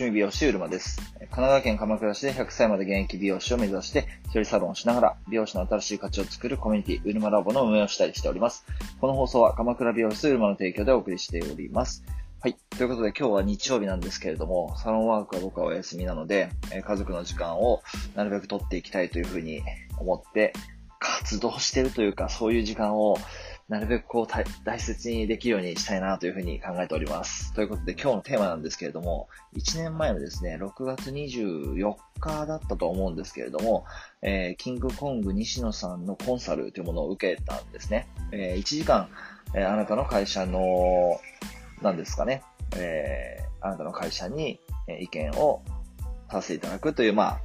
趣味美容師うるまです。神奈川県鎌倉市で100歳まで現役美容師を目指して、一人サロンをしながら、美容師の新しい価値を作るコミュニティ、うるまラボの運営をしたりしております。この放送は鎌倉美容室うるまの提供でお送りしております。はい。ということで今日は日曜日なんですけれども、サロンワークは僕はお休みなので、え家族の時間をなるべく取っていきたいというふうに思って、活動してるというか、そういう時間をなるべくこう大切にできるようにしたいなというふうに考えております。ということで今日のテーマなんですけれども、1年前のですね、6月24日だったと思うんですけれども、えーキングコング西野さんのコンサルというものを受けたんですね。え1時間、えーあなたの会社の、なんですかね、えーあなたの会社に意見をさせていただくという、まあ、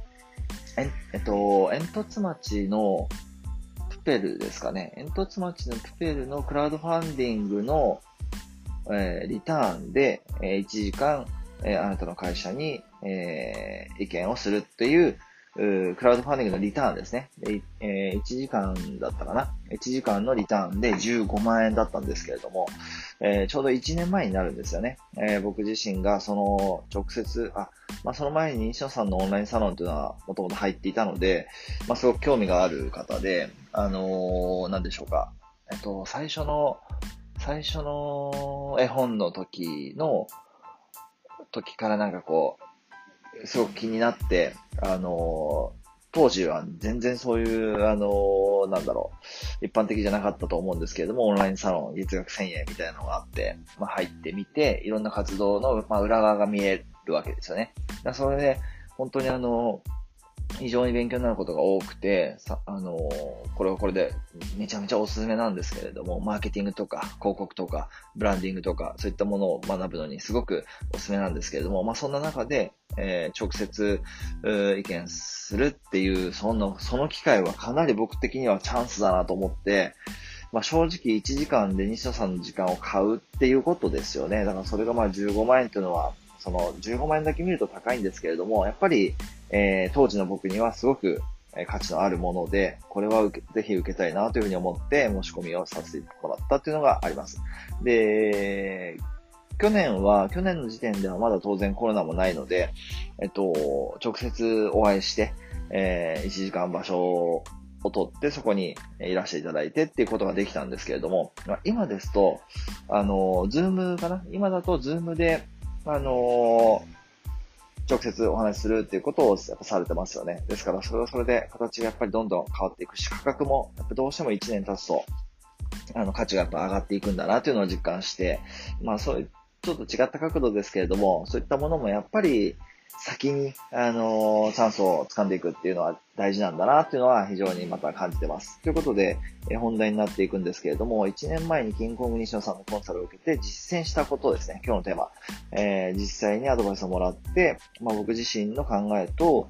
ええっと、煙突町のペルですかね。煙突町のプペルのクラウドファンディングの、えーリターンで、えー1時間、えーあなたの会社に、えー意見をするっていう、クラウドファンディングのリターンですね。でえー1時間だったかな。1時間のリターンで15万円だったんですけれども、えーちょうど1年前になるんですよね。えー僕自身がその直接、あ、まあ、その前に西野さんのオンラインサロンというのはもともと入っていたので、まあ、すごく興味がある方で、あのーなんでしょうか。えっと、最初の、最初の絵本の時の、時からなんかこう、すごく気になって、あのー当時は全然そういう、あのーなんだろう、一般的じゃなかったと思うんですけれども、オンラインサロン月額1000円みたいなのがあって、まあ、入ってみて、いろんな活動の、まあ、裏側が見えるわけですよね。だそれで、本当にあのー、非常に勉強になることが多くて、さあの、これはこれでめちゃめちゃおすすめなんですけれども、マーケティングとか広告とかブランディングとかそういったものを学ぶのにすごくおすすめなんですけれども、まあそんな中で、えー直接意見するっていう、その、その機会はかなり僕的にはチャンスだなと思って、まあ正直1時間で西野さんの時間を買うっていうことですよね。だからそれがまあ15万円っていうのは、その15万円だけ見ると高いんですけれども、やっぱり、えー当時の僕にはすごく価値のあるもので、これは受けぜひ受けたいなというふうに思って申し込みをさせてもらったというのがあります。で、去年は、去年の時点ではまだ当然コロナもないので、えっと、直接お会いして、え1時間場所を取ってそこにいらしていただいてっていうことができたんですけれども、今ですと、あの、 Zoom かな？今だと Zoom で、あの直接お話しするっていうことをやっぱされてますよね。ですから、それはそれで形がやっぱりどんどん変わっていくし、価格もやっぱどうしても1年経つと、あの、価値がやっぱ上がっていくんだなというのを実感して、まあそういう、ちょっと違った角度ですけれども、そういったものもやっぱり先に、あのチャンスを掴んでいくっていうのは大事なんだなっていうのは非常にまた感じてます。ということで、え本題になっていくんですけれども、1年前にキングコング西野さんのコンサルを受けて実践したことですね、今日のテーマ。えー実際にアドバイスをもらって、まあ、僕自身の考えと、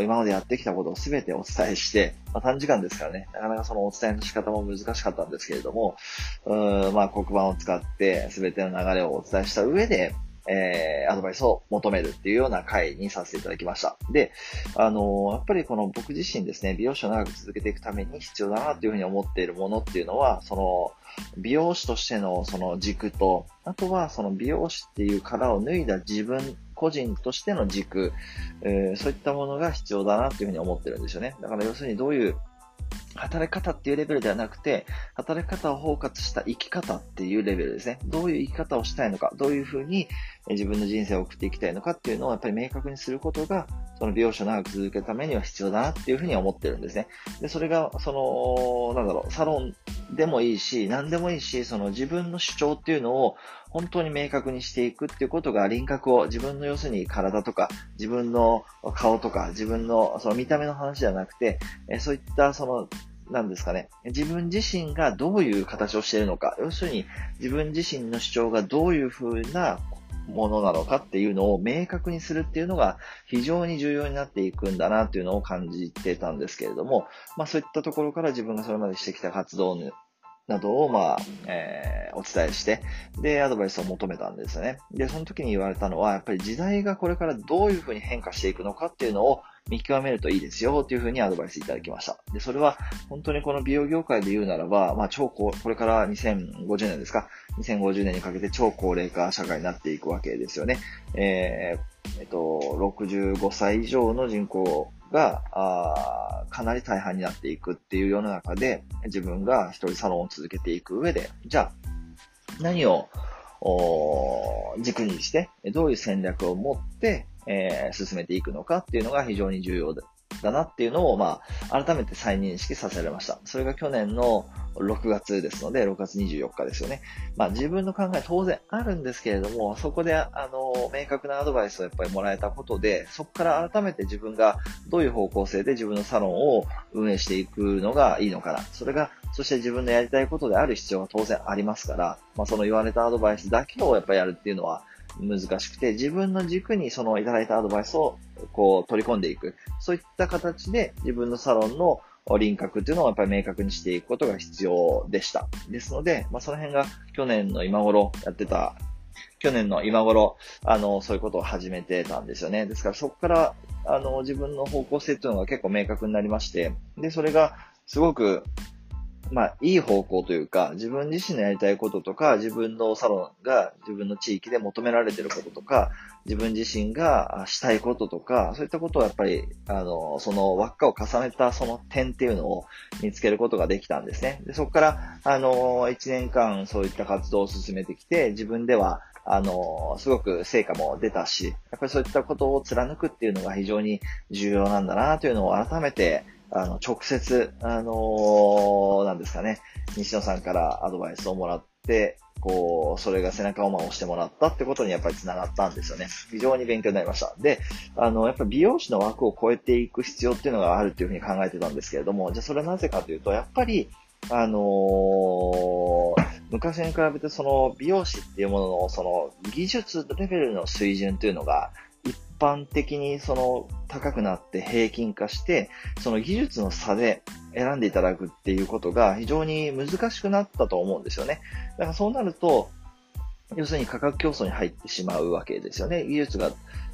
今までやってきたことを全てお伝えして、まあ、短時間ですからね、なかなかそのお伝えの仕方も難しかったんですけれども、うーまあ、黒板を使って全ての流れをお伝えした上で、えーアドバイスを求めるっていうような回にさせていただきました。で、あのーやっぱりこの僕自身ですね、美容師を長く続けていくために必要だなというふうに思っているものっていうのは、その、美容師としてのその軸と、あとはその美容師っていう殻を脱いだ自分、個人としての軸、えーそういったものが必要だなというふうに思ってるんですよね。だから要するにどういう働き方っていうレベルではなくて、働き方を包括した生き方っていうレベルですね。どういう生き方をしたいのか、どういうふうに自分の人生を送っていきたいのかっていうのをやっぱり明確にすることが、その美容師を長く続けるためには必要だなっていうふうに思ってるんですね。で、それが、その、なんだろう、サロンでもいいし、何でもいいし、その自分の主張っていうのを本当に明確にしていくっていうことが輪郭を自分の要するに体とか自分の顔とか自分のその見た目の話じゃなくて、えそういったそのなんですかね。自分自身がどういう形をしているのか。要するに、自分自身の主張がどういうふうなものなのかっていうのを明確にするっていうのが非常に重要になっていくんだなっていうのを感じてたんですけれども、まあそういったところから自分がそれまでしてきた活動などを、まあ、えーお伝えして、で、アドバイスを求めたんですよね。で、その時に言われたのは、やっぱり時代がこれからどういうふうに変化していくのかっていうのを見極めるといいですよというふうにアドバイスいただきました。で、それは本当にこの美容業界で言うならば、まあ超高、これから2050年ですか ?2050 年にかけて超高齢化社会になっていくわけですよね。えー、えっと、65歳以上の人口が、あかなり大半になっていくっていう世の中で、自分が一人サロンを続けていく上で、じゃあ、何を軸にして、どういう戦略を持って、えー、進めていくのかっていうのが非常に重要だなっていうのを、まあ、改めて再認識させられました。それが去年の6月ですので、6月24日ですよね。まあ、自分の考え当然あるんですけれども、そこで、あの、明確なアドバイスをやっぱりもらえたことで、そこから改めて自分がどういう方向性で自分のサロンを運営していくのがいいのかな。それが、そして自分のやりたいことである必要が当然ありますから、まあ、その言われたアドバイスだけをやっぱりやるっていうのは、難しくて、自分の軸にそのいただいたアドバイスをこう取り込んでいく。そういった形で自分のサロンの輪郭っていうのをやっぱり明確にしていくことが必要でした。ですので、まあ、その辺が去年の今頃やってた、去年の今頃、あの、そういうことを始めてたんですよね。ですからそこから、あの、自分の方向性っていうのが結構明確になりまして、で、それがすごくまあ、いい方向というか、自分自身のやりたいこととか、自分のサロンが自分の地域で求められてることとか、自分自身がしたいこととか、そういったことをやっぱり、あの、その輪っかを重ねたその点っていうのを見つけることができたんですね。で、そこから、あの、1年間そういった活動を進めてきて、自分では、あの、すごく成果も出たし、やっぱりそういったことを貫くっていうのが非常に重要なんだなというのを改めて、あの、直接、あのー、なんですかね、西野さんからアドバイスをもらって、こう、それが背中を押してもらったってことにやっぱり繋がったんですよね。非常に勉強になりました。で、あの、やっぱり美容師の枠を超えていく必要っていうのがあるっていうふうに考えてたんですけれども、じゃあそれはなぜかというと、やっぱり、あのー、昔に比べてその美容師っていうもののその技術レベルの水準というのが般的にその高くなって平均化して、その技術の差で選んでいただくっていうことが非常に難しくなったと思うんですよね。だからそうなると、要するに価格競争に入ってしまうわけですよね。技術が、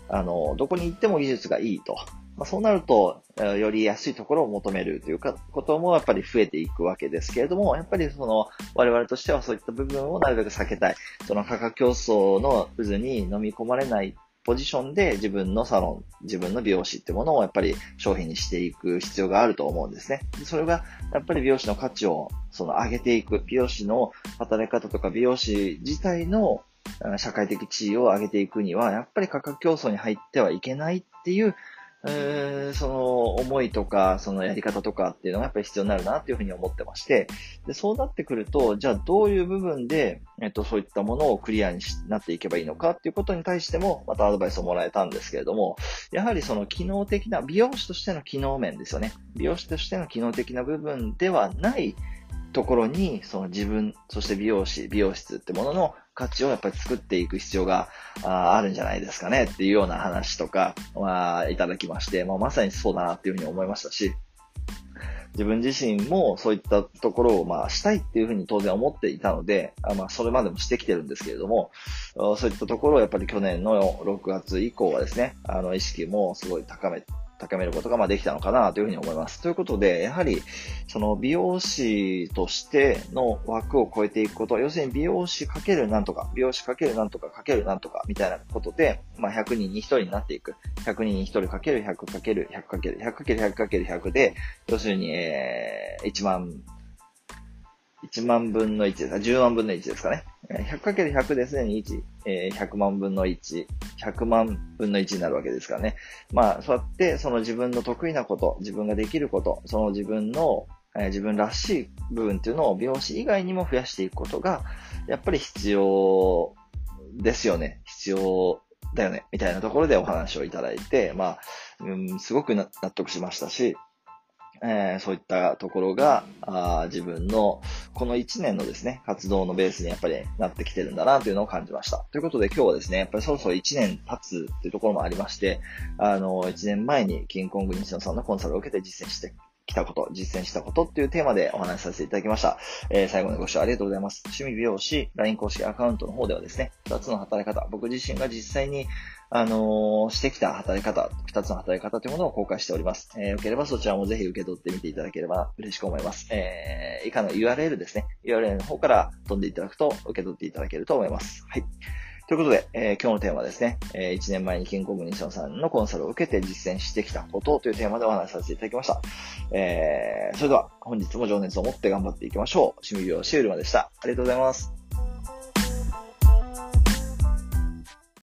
あの、どこに行っても技術がいいと。まあ、そうなると、より安いところを求めるというか、こともやっぱり増えていくわけですけれども、やっぱりその、我々としてはそういった部分をなるべく避けたい。その価格競争の渦に飲み込まれないポジションで自分のサロン、自分の美容師ってものをやっぱり商品にしていく必要があると思うんですね。それがやっぱり美容師の価値をその上げていく、美容師の働き方とか美容師自体の社会的地位を上げていくには、やっぱり価格競争に入ってはいけないっていうえー、その思いとか、そのやり方とかっていうのがやっぱり必要になるなっていうふうに思ってまして、で、そうなってくると、じゃあどういう部分で、えっと、そういったものをクリアになっていけばいいのかっていうことに対しても、またアドバイスをもらえたんですけれども、やはりその機能的な、美容師としての機能面ですよね。美容師としての機能的な部分ではないところに、その自分、そして美容師、美容室ってものの価値をやっぱり作っていく必要があるんじゃないですかね。っていうような話とか、まあ、いただきまして、まあ、まさにそうだなっていうふうに思いましたし、自分自身もそういったところをまあしたいっていうふうに当然思っていたので、まあそれまでもしてきてるんですけれども、そういったところをやっぱり去年の6月以降はですね、あの意識もすごい高め高めることがまできたのかなというふうに思います。ということで、やはり、その美容師としての枠を超えていくこと、要するに美容師かけるなんとか、美容師かけるなんとかかけるなんとかみたいなことで、まあ、100人に1人になっていく。100人に1人かける100かける100かける100かける100かける100で、要するに、えー、1万1万分の1ですか ?10 万分の1ですかね。100×100 ですでに1、えー、100万分の1、100万分の1になるわけですからね。まあ、そうやって、その自分の得意なこと、自分ができること、その自分の、えー、自分らしい部分っていうのを美容師以外にも増やしていくことが、やっぱり必要ですよね。必要だよね。みたいなところでお話をいただいて、まあ、うん、すごく納得しましたし、えー、そういったところが、あ自分のこの1年のですね、活動のベースにやっぱりなってきてるんだなというのを感じました。ということで今日はですね、やっぱりそろそろ1年経つっていうところもありまして、あの、1年前にキングコング西野さんのコンサルを受けて実践してきたこと、実践したことっていうテーマでお話しさせていただきました。えー、最後までご視聴ありがとうございます。趣味美容師 LINE 公式アカウントの方ではですね、2つの働き方、僕自身が実際にあのー、してきた働き方、二つの働き方というものを公開しております。えー、よければそちらもぜひ受け取ってみていただければ嬉しく思います。えー、以下の URL ですね。URL の方から飛んでいただくと受け取っていただけると思います。はい。ということで、えー、今日のテーマはですね、えー、1年前に健康部西野さんのコンサルを受けて実践してきたことというテーマでお話しさせていただきました。えー、それでは本日も情熱を持って頑張っていきましょう。清水良シールマでした。ありがとうございます。